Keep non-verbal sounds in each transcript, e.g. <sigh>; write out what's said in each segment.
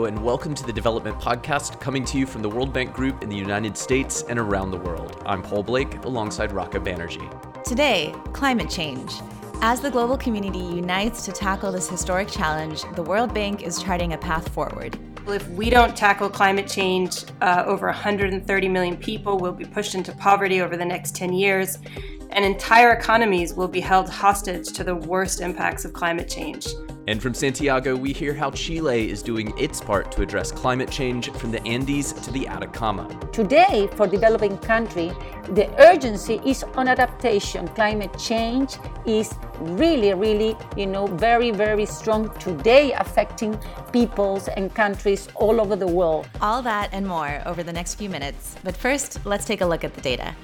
Hello, and welcome to the Development Podcast, coming to you from the World Bank Group in the United States and around the world. I'm Paul Blake, alongside Raka Banerjee. Today, climate change. As the global community unites to tackle this historic challenge, the World Bank is charting a path forward. If we don't tackle climate change, uh, over 130 million people will be pushed into poverty over the next 10 years, and entire economies will be held hostage to the worst impacts of climate change. And from Santiago, we hear how Chile is doing its part to address climate change from the Andes to the Atacama. Today, for developing country, the urgency is on adaptation. Climate change is really, really, you know, very, very strong today, affecting peoples and countries all over the world. All that and more over the next few minutes. But first, let's take a look at the data.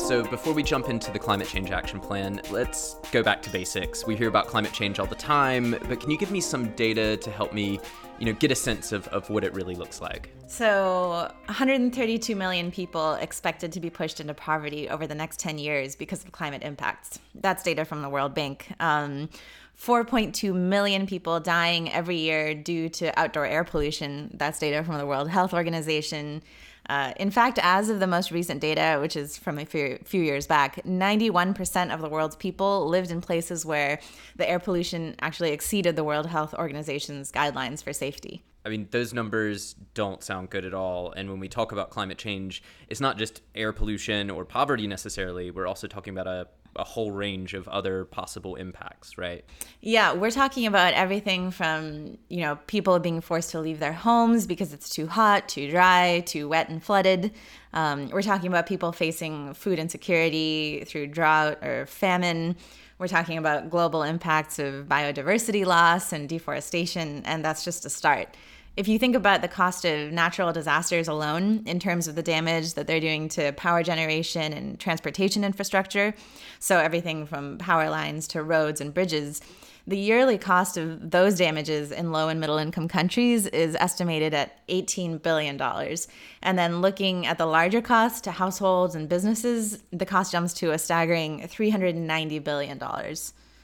So before we jump into the climate change action plan, let's go back to basics. We hear about climate change all the time, but can you give me some data to help me, you know, get a sense of, of what it really looks like? So, 132 million people expected to be pushed into poverty over the next 10 years because of climate impacts. That's data from the World Bank. Um, 4.2 million people dying every year due to outdoor air pollution. That's data from the World Health Organization. Uh, in fact, as of the most recent data, which is from a few, few years back, 91% of the world's people lived in places where the air pollution actually exceeded the World Health Organization's guidelines for safety. I mean, those numbers don't sound good at all. And when we talk about climate change, it's not just air pollution or poverty necessarily. We're also talking about a a whole range of other possible impacts, right? Yeah, we're talking about everything from, you know, people being forced to leave their homes because it's too hot, too dry, too wet and flooded. Um, we're talking about people facing food insecurity through drought or famine. We're talking about global impacts of biodiversity loss and deforestation, and that's just a start if you think about the cost of natural disasters alone in terms of the damage that they're doing to power generation and transportation infrastructure, so everything from power lines to roads and bridges, the yearly cost of those damages in low and middle income countries is estimated at $18 billion. And then looking at the larger cost to households and businesses, the cost jumps to a staggering $390 billion.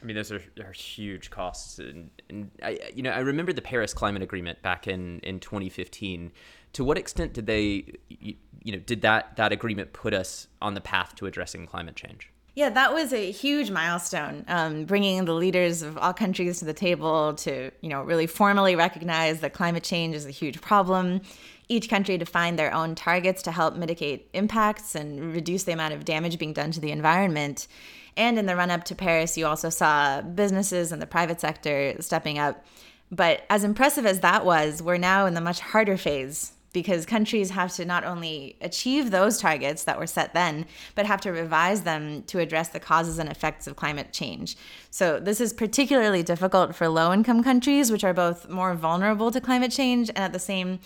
I mean, those are, are huge costs, and, and I, you know, I remember the Paris Climate Agreement back in, in 2015. To what extent did they, you, you know, did that that agreement put us on the path to addressing climate change? Yeah, that was a huge milestone, um, bringing the leaders of all countries to the table to, you know, really formally recognize that climate change is a huge problem. Each country defined their own targets to help mitigate impacts and reduce the amount of damage being done to the environment. And in the run up to Paris, you also saw businesses and the private sector stepping up. But as impressive as that was, we're now in the much harder phase because countries have to not only achieve those targets that were set then, but have to revise them to address the causes and effects of climate change. So, this is particularly difficult for low income countries, which are both more vulnerable to climate change and at the same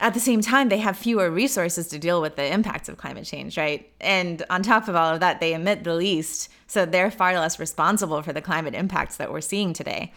at the same time, they have fewer resources to deal with the impacts of climate change, right? And on top of all of that, they emit the least. So they're far less responsible for the climate impacts that we're seeing today.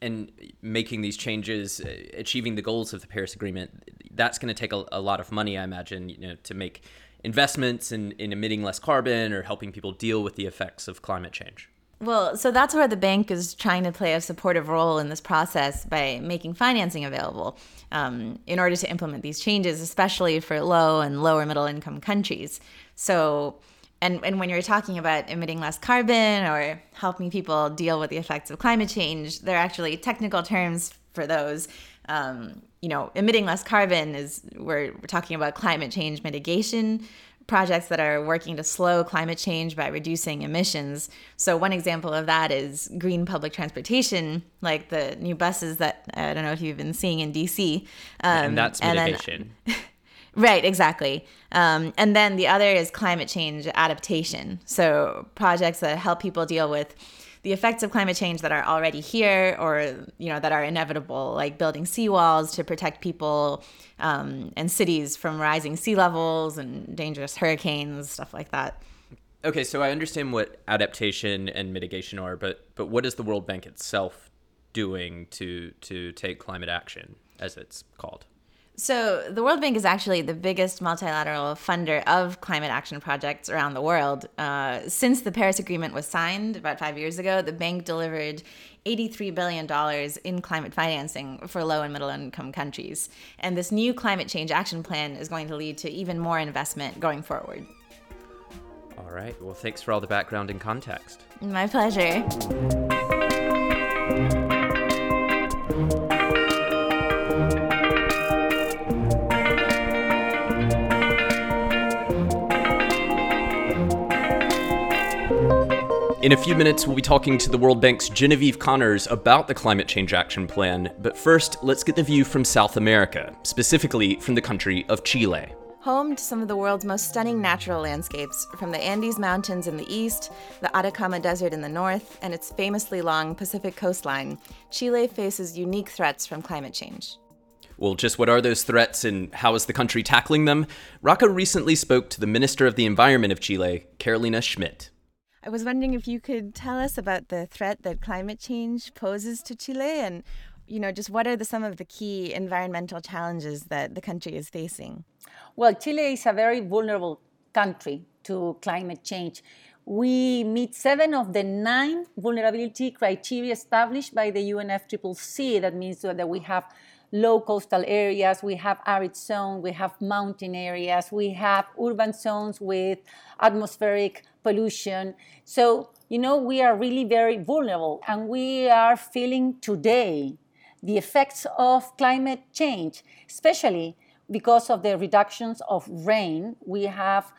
And making these changes, uh, achieving the goals of the Paris Agreement, that's going to take a, a, lot of money, I imagine, you know, to make investments in, in emitting less carbon or helping people deal with the effects of climate change. Well, so that's where the bank is trying to play a supportive role in this process by making financing available um, in order to implement these changes, especially for low and lower middle income countries. So, and, and when you're talking about emitting less carbon or helping people deal with the effects of climate change, there are actually technical terms for those. Um, you know, emitting less carbon is we're, we're talking about climate change mitigation projects that are working to slow climate change by reducing emissions. So, one example of that is green public transportation, like the new buses that I don't know if you've been seeing in DC. Um, and that's mitigation. And then, <laughs> right, exactly. Um, and then the other is climate change adaptation. So, projects that help people deal with the effects of climate change that are already here or you know that are inevitable like building seawalls to protect people um, and cities from rising sea levels and dangerous hurricanes stuff like that okay so i understand what adaptation and mitigation are but but what is the world bank itself doing to to take climate action as it's called. So, the World Bank is actually the biggest multilateral funder of climate action projects around the world. Uh, since the Paris Agreement was signed about five years ago, the bank delivered $83 billion in climate financing for low and middle income countries. And this new climate change action plan is going to lead to even more investment going forward. All right. Well, thanks for all the background and context. My pleasure. In a few minutes, we'll be talking to the World Bank's Genevieve Connors about the Climate Change Action Plan. But first, let's get the view from South America, specifically from the country of Chile. Home to some of the world's most stunning natural landscapes, from the Andes Mountains in the east, the Atacama Desert in the north, and its famously long Pacific coastline, Chile faces unique threats from climate change. Well, just what are those threats and how is the country tackling them? Raka recently spoke to the Minister of the Environment of Chile, Carolina Schmidt. I was wondering if you could tell us about the threat that climate change poses to Chile and you know just what are the, some of the key environmental challenges that the country is facing? Well, Chile is a very vulnerable country to climate change. We meet seven of the nine vulnerability criteria established by the UNFCCC. That means that we have low coastal areas, we have arid zones, we have mountain areas, we have urban zones with atmospheric pollution. So, you know, we are really very vulnerable and we are feeling today the effects of climate change, especially because of the reductions of rain. We have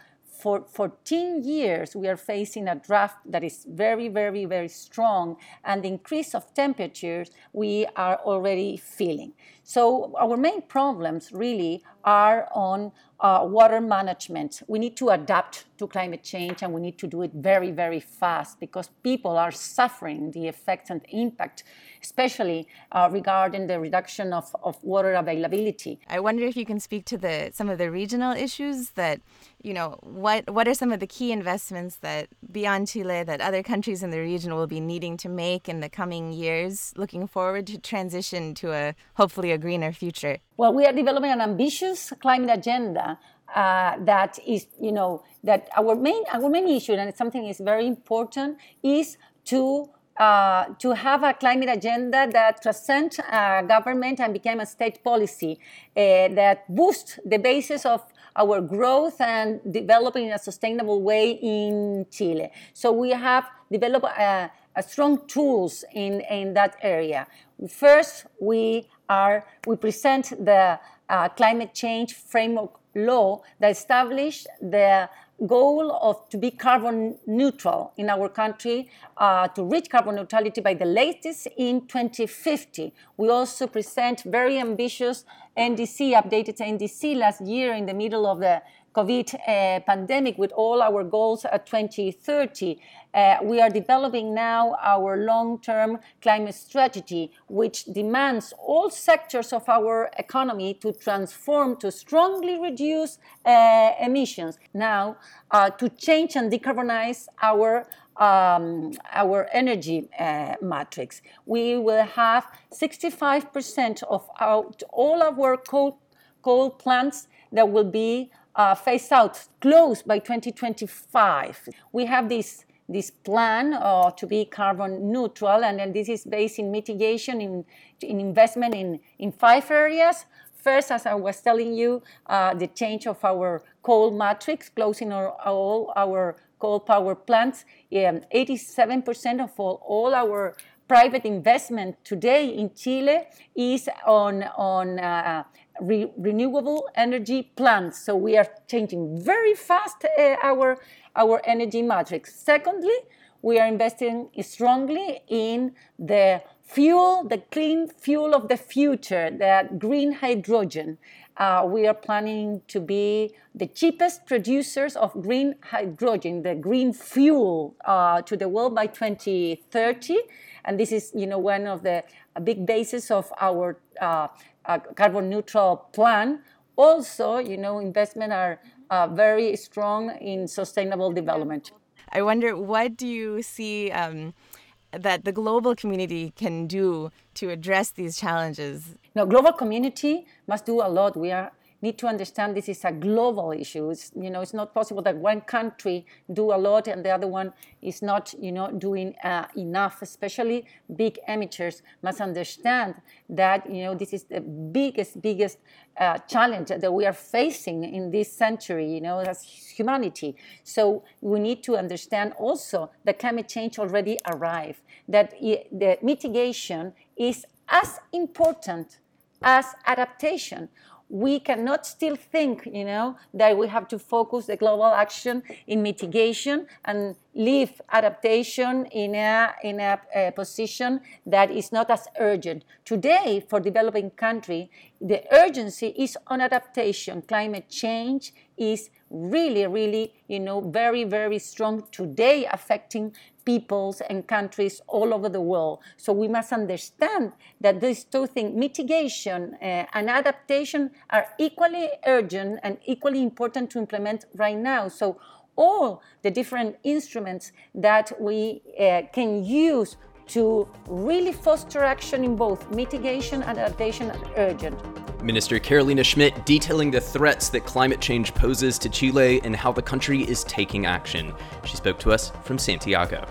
for 14 years, we are facing a drought that is very, very, very strong, and the increase of temperatures we are already feeling. So, our main problems really are on uh, water management. We need to adapt to climate change and we need to do it very, very fast because people are suffering the effects and impact, especially uh, regarding the reduction of, of water availability. I wonder if you can speak to the some of the regional issues that, you know, what, what are some of the key investments that beyond Chile that other countries in the region will be needing to make in the coming years, looking forward to transition to a hopefully a greener future? Well, we are developing an ambitious climate agenda uh, that is, you know, that our main our main issue, and it's something is very important, is to uh, to have a climate agenda that transcends government and became a state policy uh, that boosts the basis of our growth and developing in a sustainable way in Chile. So we have developed uh, strong tools in, in that area. First, we are we present the uh, climate change framework law that established the goal of to be carbon neutral in our country uh, to reach carbon neutrality by the latest in 2050 we also present very ambitious ndc updated ndc last year in the middle of the COVID uh, pandemic with all our goals at 2030. Uh, we are developing now our long term climate strategy, which demands all sectors of our economy to transform to strongly reduce uh, emissions. Now, uh, to change and decarbonize our um, our energy uh, matrix. We will have 65% of our, all our coal, coal plants that will be uh, phase out, close by 2025. We have this this plan uh, to be carbon neutral, and then this is based in mitigation, in, in investment in, in five areas. First, as I was telling you, uh, the change of our coal matrix, closing our, all our coal power plants. Um, 87% of all, all our private investment today in Chile is on, on uh, re- renewable energy plants. So we are changing very fast uh, our, our energy matrix. Secondly, we are investing strongly in the fuel, the clean fuel of the future, the green hydrogen. Uh, we are planning to be the cheapest producers of green hydrogen, the green fuel, uh, to the world by 2030. And this is, you know, one of the big bases of our uh, a carbon neutral plan. Also, you know, investment are uh, very strong in sustainable development. I wonder what do you see um, that the global community can do to address these challenges? No, global community must do a lot. We are need to understand this is a global issue. It's, you know, it's not possible that one country do a lot and the other one is not, you know, doing uh, enough. Especially big emitters must understand that, you know, this is the biggest, biggest uh, challenge that we are facing in this century, you know, as humanity. So we need to understand also that climate change already arrived, that the mitigation is as important as adaptation we cannot still think, you know, that we have to focus the global action in mitigation and leave adaptation in a in a, a, position that is not as urgent. Today, for developing country, the urgency is on adaptation. Climate change is really, really, you know, very, very strong today, affecting peoples and countries all over the world. So we must understand that these two things, mitigation uh, and adaptation, are equally urgent and equally important to implement right now. So all the different instruments that we uh, can use to really foster action in both mitigation and adaptation are urgent. Minister Carolina Schmidt detailing the threats that climate change poses to Chile and how the country is taking action. She spoke to us from Santiago.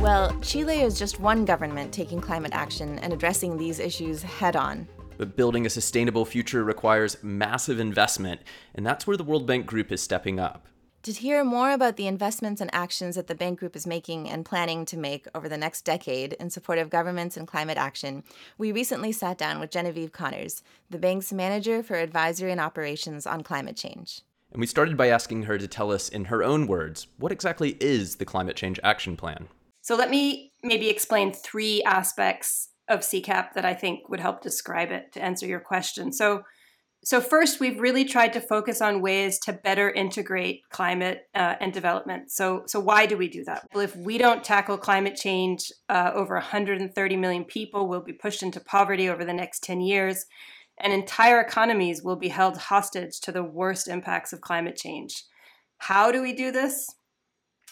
Well, Chile is just one government taking climate action and addressing these issues head on. But building a sustainable future requires massive investment, and that's where the World Bank Group is stepping up. To hear more about the investments and actions that the Bank Group is making and planning to make over the next decade in support of governments and climate action, we recently sat down with Genevieve Connors, the bank's manager for advisory and operations on climate change. And we started by asking her to tell us, in her own words, what exactly is the Climate Change Action Plan? So let me maybe explain three aspects of CCAP that I think would help describe it to answer your question. So, so first, we've really tried to focus on ways to better integrate climate uh, and development. So, so why do we do that? Well, if we don't tackle climate change, uh, over 130 million people will be pushed into poverty over the next 10 years, and entire economies will be held hostage to the worst impacts of climate change. How do we do this?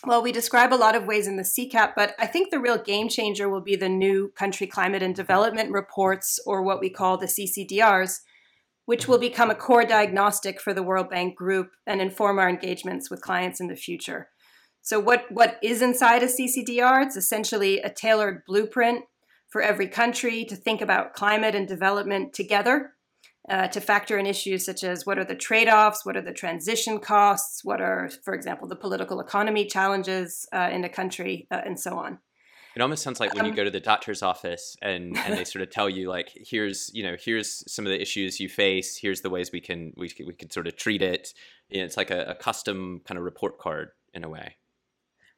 Well, we describe a lot of ways in the CCAP, but I think the real game changer will be the new country climate and development reports, or what we call the CCDRs which will become a core diagnostic for the World Bank Group and inform our engagements with clients in the future. So, what, what is inside a CCDR? It's essentially a tailored blueprint for every country to think about climate and development together, uh, to factor in issues such as what are the trade offs, what are the transition costs, what are, for example, the political economy challenges uh, in a country, uh, and so on. It almost sounds like when you um, go to the doctor's office and, and they sort of tell you like, here's you know here's some of the issues you face. Here's the ways we can we we could sort of treat it. You know, it's like a, a custom kind of report card in a way.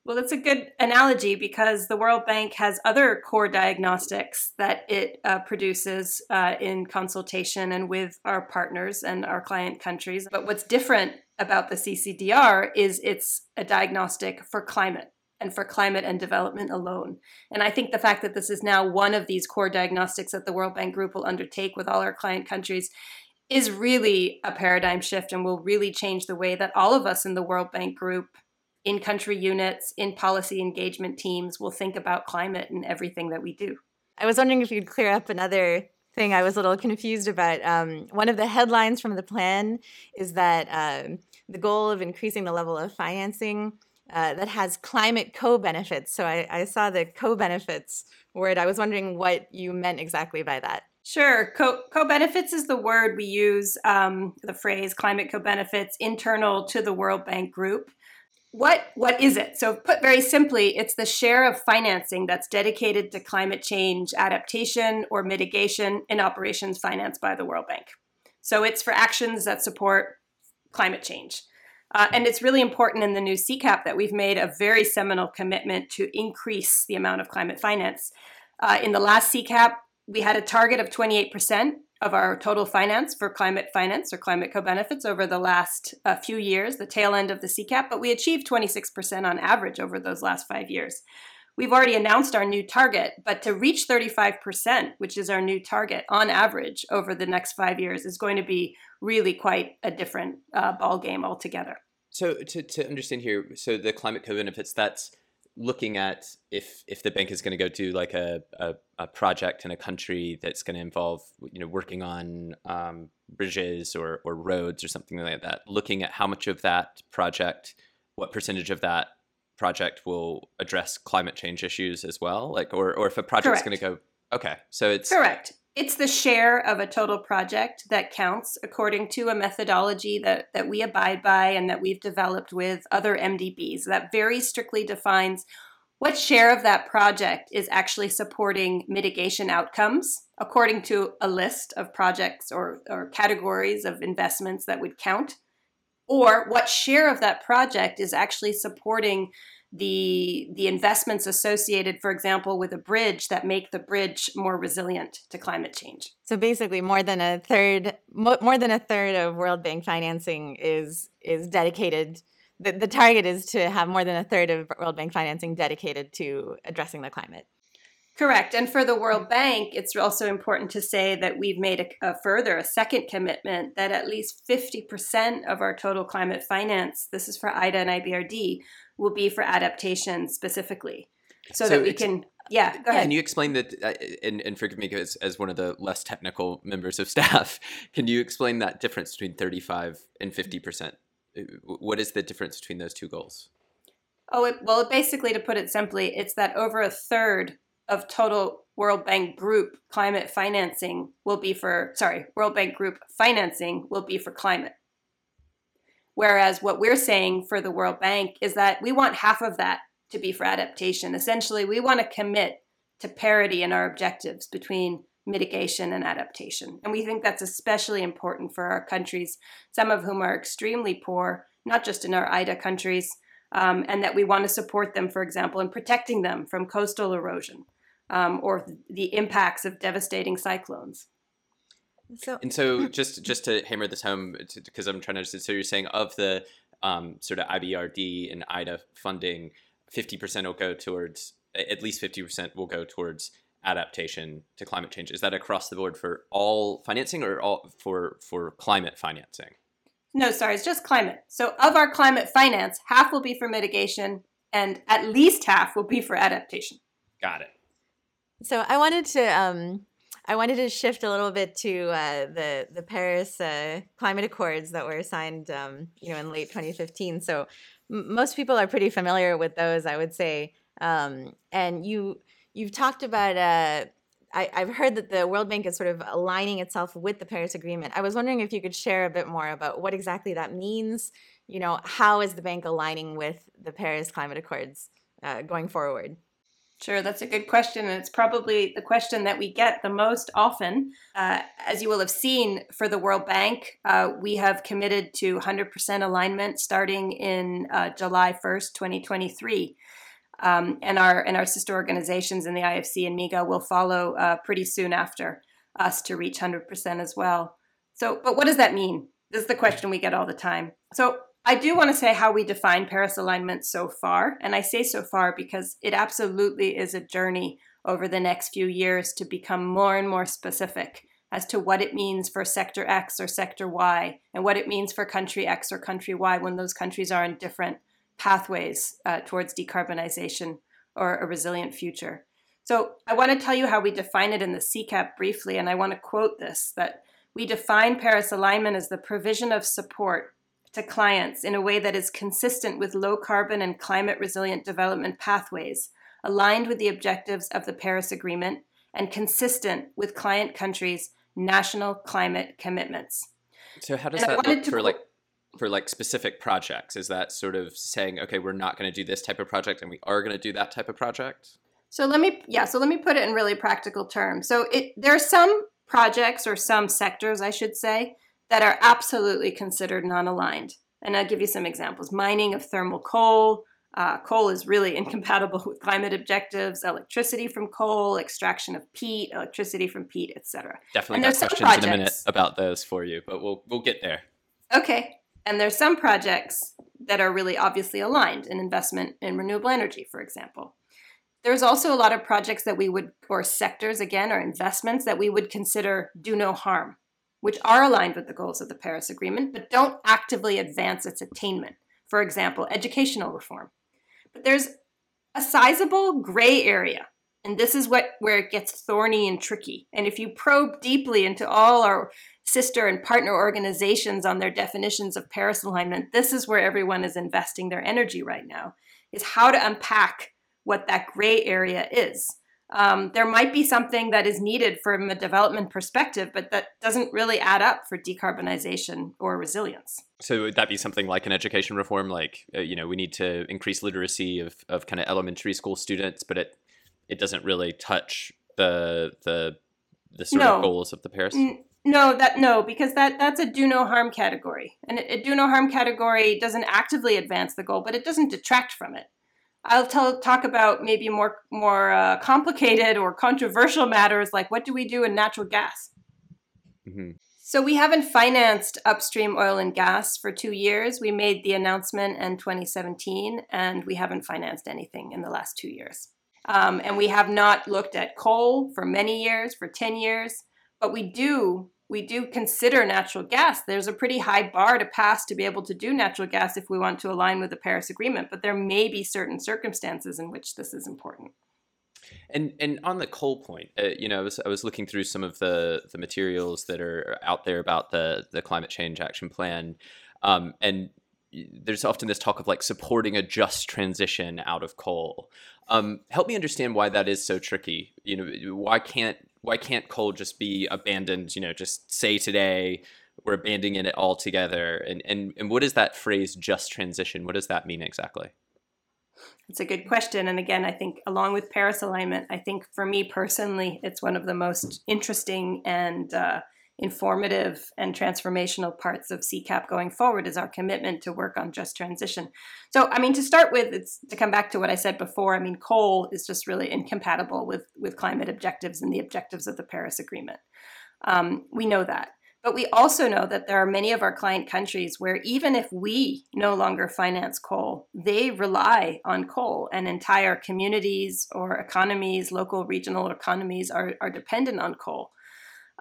Well, that's a good analogy because the World Bank has other core diagnostics that it uh, produces uh, in consultation and with our partners and our client countries. But what's different about the CCDR is it's a diagnostic for climate and for climate and development alone. And I think the fact that this is now one of these core diagnostics that the World Bank Group will undertake with all our client countries is really a paradigm shift and will really change the way that all of us in the World Bank Group, in country units, in policy engagement teams, will think about climate and everything that we do. I was wondering if you could clear up another thing I was a little confused about. Um, one of the headlines from the plan is that um, the goal of increasing the level of financing uh, that has climate co-benefits. So I, I saw the co-benefits word. I was wondering what you meant exactly by that. Sure. Co benefits is the word we use, um, the phrase climate co benefits internal to the World Bank Group. What, what is it? So, put very simply, it's the share of financing that's dedicated to climate change adaptation or mitigation in operations financed by the World Bank. So, it's for actions that support climate change. Uh, and it's really important in the new CCAP that we've made a very seminal commitment to increase the amount of climate finance. Uh, in the last CCAP, we had a target of 28% of our total finance for climate finance or climate co benefits over the last uh, few years, the tail end of the CCAP, but we achieved 26% on average over those last five years. We've already announced our new target, but to reach 35%, which is our new target on average over the next five years, is going to be really quite a different uh, ball game altogether. So to, to understand here, so the climate co-benefits, that's looking at if if the bank is going to go do like a, a, a, project in a country that's going to involve you know working on um, bridges or, or roads or something like that looking at how much of that project what percentage of that project will address climate change issues as well like or, or if a project's going to go okay so it's correct. It's the share of a total project that counts according to a methodology that, that we abide by and that we've developed with other MDBs that very strictly defines what share of that project is actually supporting mitigation outcomes according to a list of projects or, or categories of investments that would count, or what share of that project is actually supporting the the investments associated for example with a bridge that make the bridge more resilient to climate change? So basically more than a third more than a third of world bank financing is is dedicated the, the target is to have more than a third of world bank financing dedicated to addressing the climate Correct. And for the World Bank, it's also important to say that we've made a, a, further, a second commitment that at least 50% of our total climate finance, this is for IDA and IBRD, will be for adaptation specifically. So, so that we can, yeah, go ahead. Can you explain that, uh, and, and forgive me as, as one of the less technical members of <laughs> staff, can you explain that difference between 35 and 50%? Uh, what is the difference between those two goals? Oh, it, well, basically, to put it simply, it's that over a third of total World Bank Group climate financing will be for, sorry, World Bank Group financing will be for climate. Whereas what we're saying for the World Bank is that we want half of that to be for adaptation. Essentially, we want to commit to parity in our objectives between mitigation and adaptation. And we think that's especially important for our countries, some of whom are extremely poor, not just in our IDA countries, um, and that we want to support them, for example, in protecting them from coastal erosion um, or the impacts of devastating cyclones. So, and so <clears throat> just just to hammer this home, because I'm trying to. So you're saying of the um, sort of IBRD and IDA funding, 50% will go towards at least 50% will go towards adaptation to climate change. Is that across the board for all financing or all for for climate financing? No, sorry, it's just climate. So of our climate finance, half will be for mitigation and at least half will be for adaptation. Got it. So I wanted to um, I wanted to shift a little bit to uh, the the Paris uh, climate accords that were signed, um, you know, in late 2015. So m- most people are pretty familiar with those, I would say. Um, and you you've talked about. Uh, I, I've heard that the World Bank is sort of aligning itself with the Paris Agreement. I was wondering if you could share a bit more about what exactly that means. You know, how is the bank aligning with the Paris Climate Accords uh, going forward? Sure, that's a good question. And it's probably the question that we get the most often. Uh, as you will have seen for the World Bank, uh, we have committed to 100% alignment starting in uh, July 1st, 2023. Um, and our and our sister organizations in the IFC and MIGA will follow uh, pretty soon after us to reach 100% as well. So, but what does that mean? This is the question we get all the time. So, I do want to say how we define Paris alignment so far. And I say so far because it absolutely is a journey over the next few years to become more and more specific as to what it means for sector X or sector Y and what it means for country X or country Y when those countries are in different pathways uh, towards decarbonization or a resilient future. So I want to tell you how we define it in the CCAP briefly, and I want to quote this that we define Paris alignment as the provision of support to clients in a way that is consistent with low carbon and climate resilient development pathways, aligned with the objectives of the Paris Agreement, and consistent with client countries' national climate commitments. So how does and that look for like for like specific projects? Is that sort of saying, okay, we're not going to do this type of project and we are going to do that type of project? So let me yeah, so let me put it in really practical terms. So it there are some projects or some sectors, I should say, that are absolutely considered non aligned. And I'll give you some examples mining of thermal coal. Uh, coal is really <laughs> incompatible with climate objectives, electricity from coal, extraction of peat, electricity from peat, etc. Definitely got questions in a minute about those for you, but we'll we'll get there. Okay. And there's some projects that are really obviously aligned in investment in renewable energy, for example. there's also a lot of projects that we would, or sectors again, or investments that we would consider do no harm, which are aligned with the goals of the Paris Agreement, but don't actively advance its attainment. For example, educational reform. But there's a sizable gray area. And this is what where it gets thorny and tricky. And if you probe deeply into all our sister and partner organizations on their definitions of Paris alignment, this is where everyone is investing their energy right now, is how to unpack what that gray area is. Um, there might be something that is needed from a development perspective, but that doesn't really add up for decarbonization or resilience. So would that be something like an education reform? Like, uh, you know, we need to increase literacy of, of kind of elementary school students, but it it doesn't really touch the the the sort no. of goals of the Paris. N- no, that no, because that that's a do no harm category, and a, a do no harm category doesn't actively advance the goal, but it doesn't detract from it. I'll tell, talk about maybe more more uh, complicated or controversial matters like what do we do in natural gas. Mm-hmm. So we haven't financed upstream oil and gas for two years. We made the announcement in 2017, and we haven't financed anything in the last two years. Um, and we have not looked at coal for many years, for 10 years, but we do we do consider natural gas. There's a pretty high bar to pass to be able to do natural gas if we want to align with the Paris Agreement, but there may be certain circumstances in which this is important. And and on the coal point, uh, you know, I was I was looking through some of the the materials that are out there about the the climate change action plan, um, and there's often this talk of like supporting a just transition out of coal. Um, help me understand why that is so tricky. You know, why can't why can't coal just be abandoned? You know, just say today we're abandoning it altogether. And and and what is that phrase "just transition"? What does that mean exactly? It's a good question. And again, I think along with Paris alignment, I think for me personally, it's one of the most interesting and uh, informative and transformational parts of CCAP going forward is our commitment to work on just transition. So, I mean, to start with, it's to come back to what I said before. I mean, coal is just really incompatible with with climate objectives and the objectives of the Paris Agreement. Um, we know that. But we also know that there are many of our client countries where even if we no longer finance coal, they rely on coal, and entire communities or economies, local regional economies, are, are dependent on coal.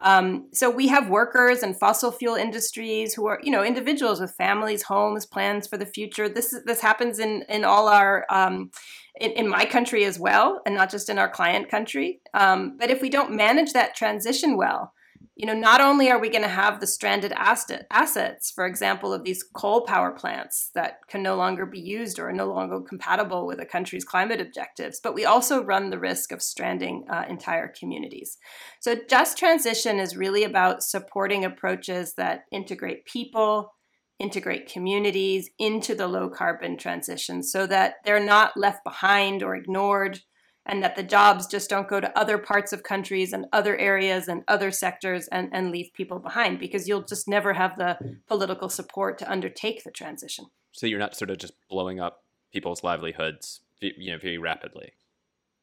Um, so we have workers and fossil fuel industries who are, you know, individuals with families, homes, plans for the future. This is, this happens in in all our um, in, in, my country as well, and not just in our client country. Um, but if we don't manage that transition well, you know, not only are we going to have the stranded asset, assets, for example, of these coal power plants that can no longer be used or are no longer compatible with a country's climate objectives, but we also run the risk of stranding uh, entire communities. So, just transition is really about supporting approaches that integrate people, integrate communities into the low carbon transition so that they're not left behind or ignored and that the jobs just don't go to other parts of countries and other areas and other sectors and, and leave people behind because you'll just never have the political support to undertake the transition. So you're not sort of just blowing up people's livelihoods you know very rapidly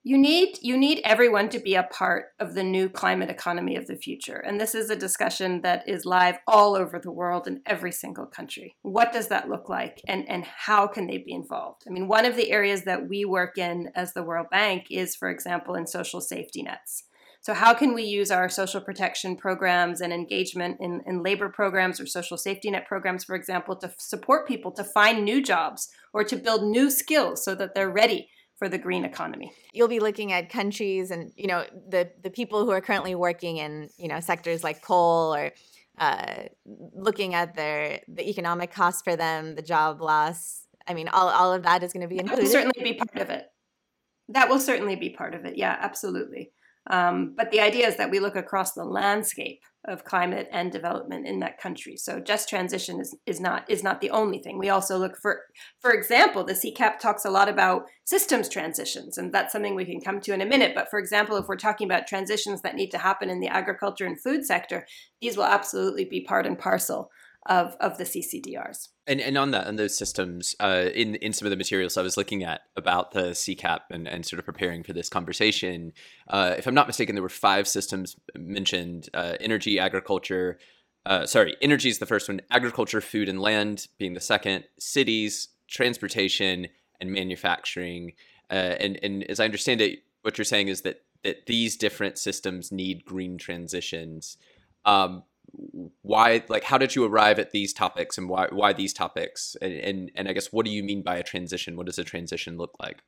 you need you need everyone to be a part of the new climate economy of the future. And this is a discussion that is live all over the world in every single country. What does that look like? And and how can they be involved? I mean one of the areas that we work in as the world bank is for example in social safety nets. So how can we use our social protection programs and engagement in, in labor programs or social safety net programs for example to support people to find new jobs or to build new skills so that they're ready for the green economy. You'll be looking at countries and you know the the people who are currently working in you know sectors like coal or uh, looking at their the economic cost for them, the job loss. I mean, all all of that is going to be included. That will certainly be part of it. That will certainly be part of it. Yeah, absolutely. Um, but the idea is that we look across the landscape of climate and development in that country. So just transition is, is not is not the only thing. We also look for, for example, the CCAP talks a lot about systems transitions, and that's something we can come to in a minute. But for example, if we're talking about transitions that need to happen in the agriculture and food sector, these will absolutely be part and parcel of, of the CCDRs. And, and on that, on those systems, uh, in in some of the materials I was looking at about the CCAP and, and sort of preparing for this conversation, uh, if I'm not mistaken, there were five systems mentioned: uh, energy, agriculture. Uh, sorry, energy is the first one. Agriculture, food, and land being the second. Cities, transportation, and manufacturing. Uh, and and as I understand it, what you're saying is that that these different systems need green transitions. Um, why like how did you arrive at these topics and why why these topics? And, and and i guess what do you mean by a transition? What does a transition look like?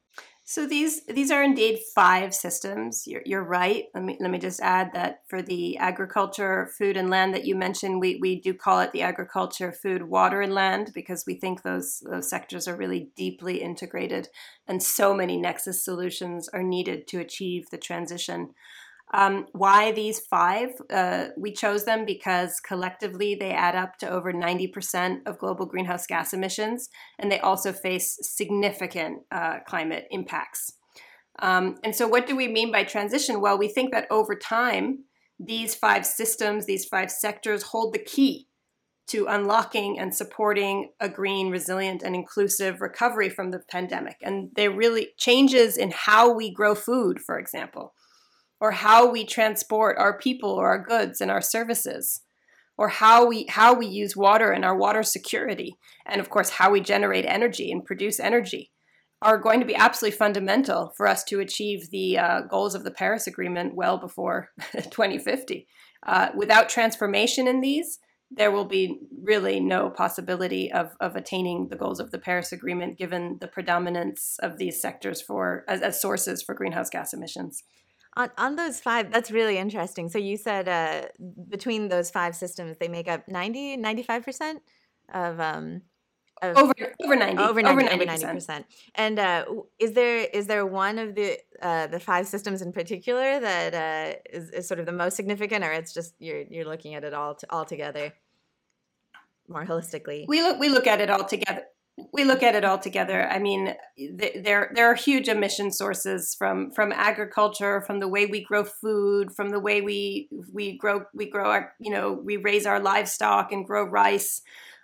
So these these are indeed five systems. You're, you're right. Let me let me just add that for the agriculture food and land that you mentioned we we do call it the agriculture food water and land because we think those those sectors are really deeply integrated and so many nexus solutions are needed to achieve the transition um, why these five? Uh, we chose them because collectively they add up to over 90% of global greenhouse gas emissions, and they also face significant uh, climate impacts. Um, and so, what do we mean by transition? Well, we think that over time, these five systems, these five sectors hold the key to unlocking and supporting a green, resilient, and inclusive recovery from the pandemic. And they're really changes in how we grow food, for example or how we transport our people or our goods and our services or how we how we use water and our water security and of course how we generate energy and produce energy are going to be absolutely fundamental for us to achieve the uh, goals of the paris agreement well before <laughs> 2050 uh, without transformation in these there will be really no possibility of, of attaining the goals of the paris agreement given the predominance of these sectors for as, as sources for greenhouse gas emissions on, on those five, that's really interesting. So you said uh, between those five systems, they make up 90, 95% of, um, of over over 90 over 90 over 90 percent. And uh, is there is there one of the uh, the five systems in particular that uh, is, is sort of the most significant or it's just you're you're looking at it all to, all together more holistically? We look we look at it all together we look at it all together. I mean, there there are huge emission sources from from agriculture, from the way we grow food, from the way we we grow we grow our you know we raise our livestock and grow rice.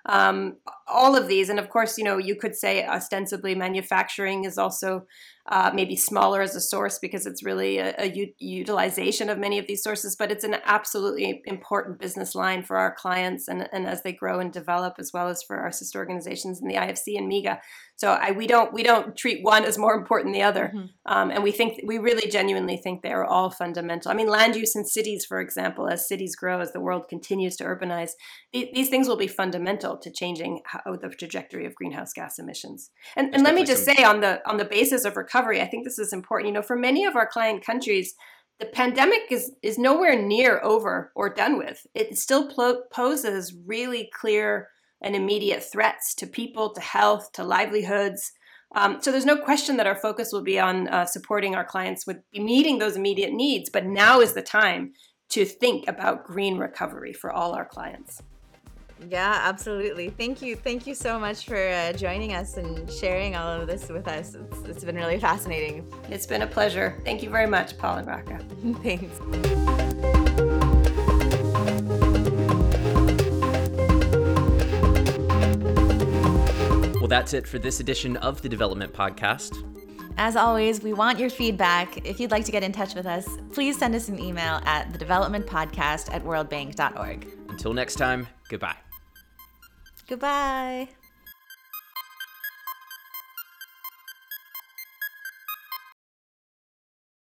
Um, all of these, and of course, you know, you could say ostensibly manufacturing is also uh, maybe smaller as a source because it's really a, a u- utilization of many of these sources, but it's an absolutely important business line for our clients and, and as they grow and develop, as well as for our sister organizations in the IFC and MIGA. So I, we don't we don't treat one as more important than the other, mm-hmm. um, and we think we really genuinely think they are all fundamental. I mean, land use in cities, for example, as cities grow, as the world continues to urbanize, th- these things will be fundamental to changing how, the trajectory of greenhouse gas emissions. And, and let me just some- say on the on the basis of recovery, I think this is important. You know, for many of our client countries the pandemic is is nowhere near over or done with. It still pl- poses really clear and immediate threats to people, to health, to livelihoods. Um, so there's no question that our focus will be on uh, supporting our clients with meeting those immediate needs. But now is the time to think about green recovery for all our clients. Yeah, absolutely. Thank you. Thank you so much for uh, joining us and sharing all of this with us. It's, it's been really fascinating. It's been a pleasure. Thank you very much, Paul and Raka. <laughs> Thanks. Well, that's it for this edition of the Development Podcast. As always, we want your feedback. If you'd like to get in touch with us, please send us an email at thedevelopmentpodcast at worldbank.org. Until next time, goodbye. Goodbye.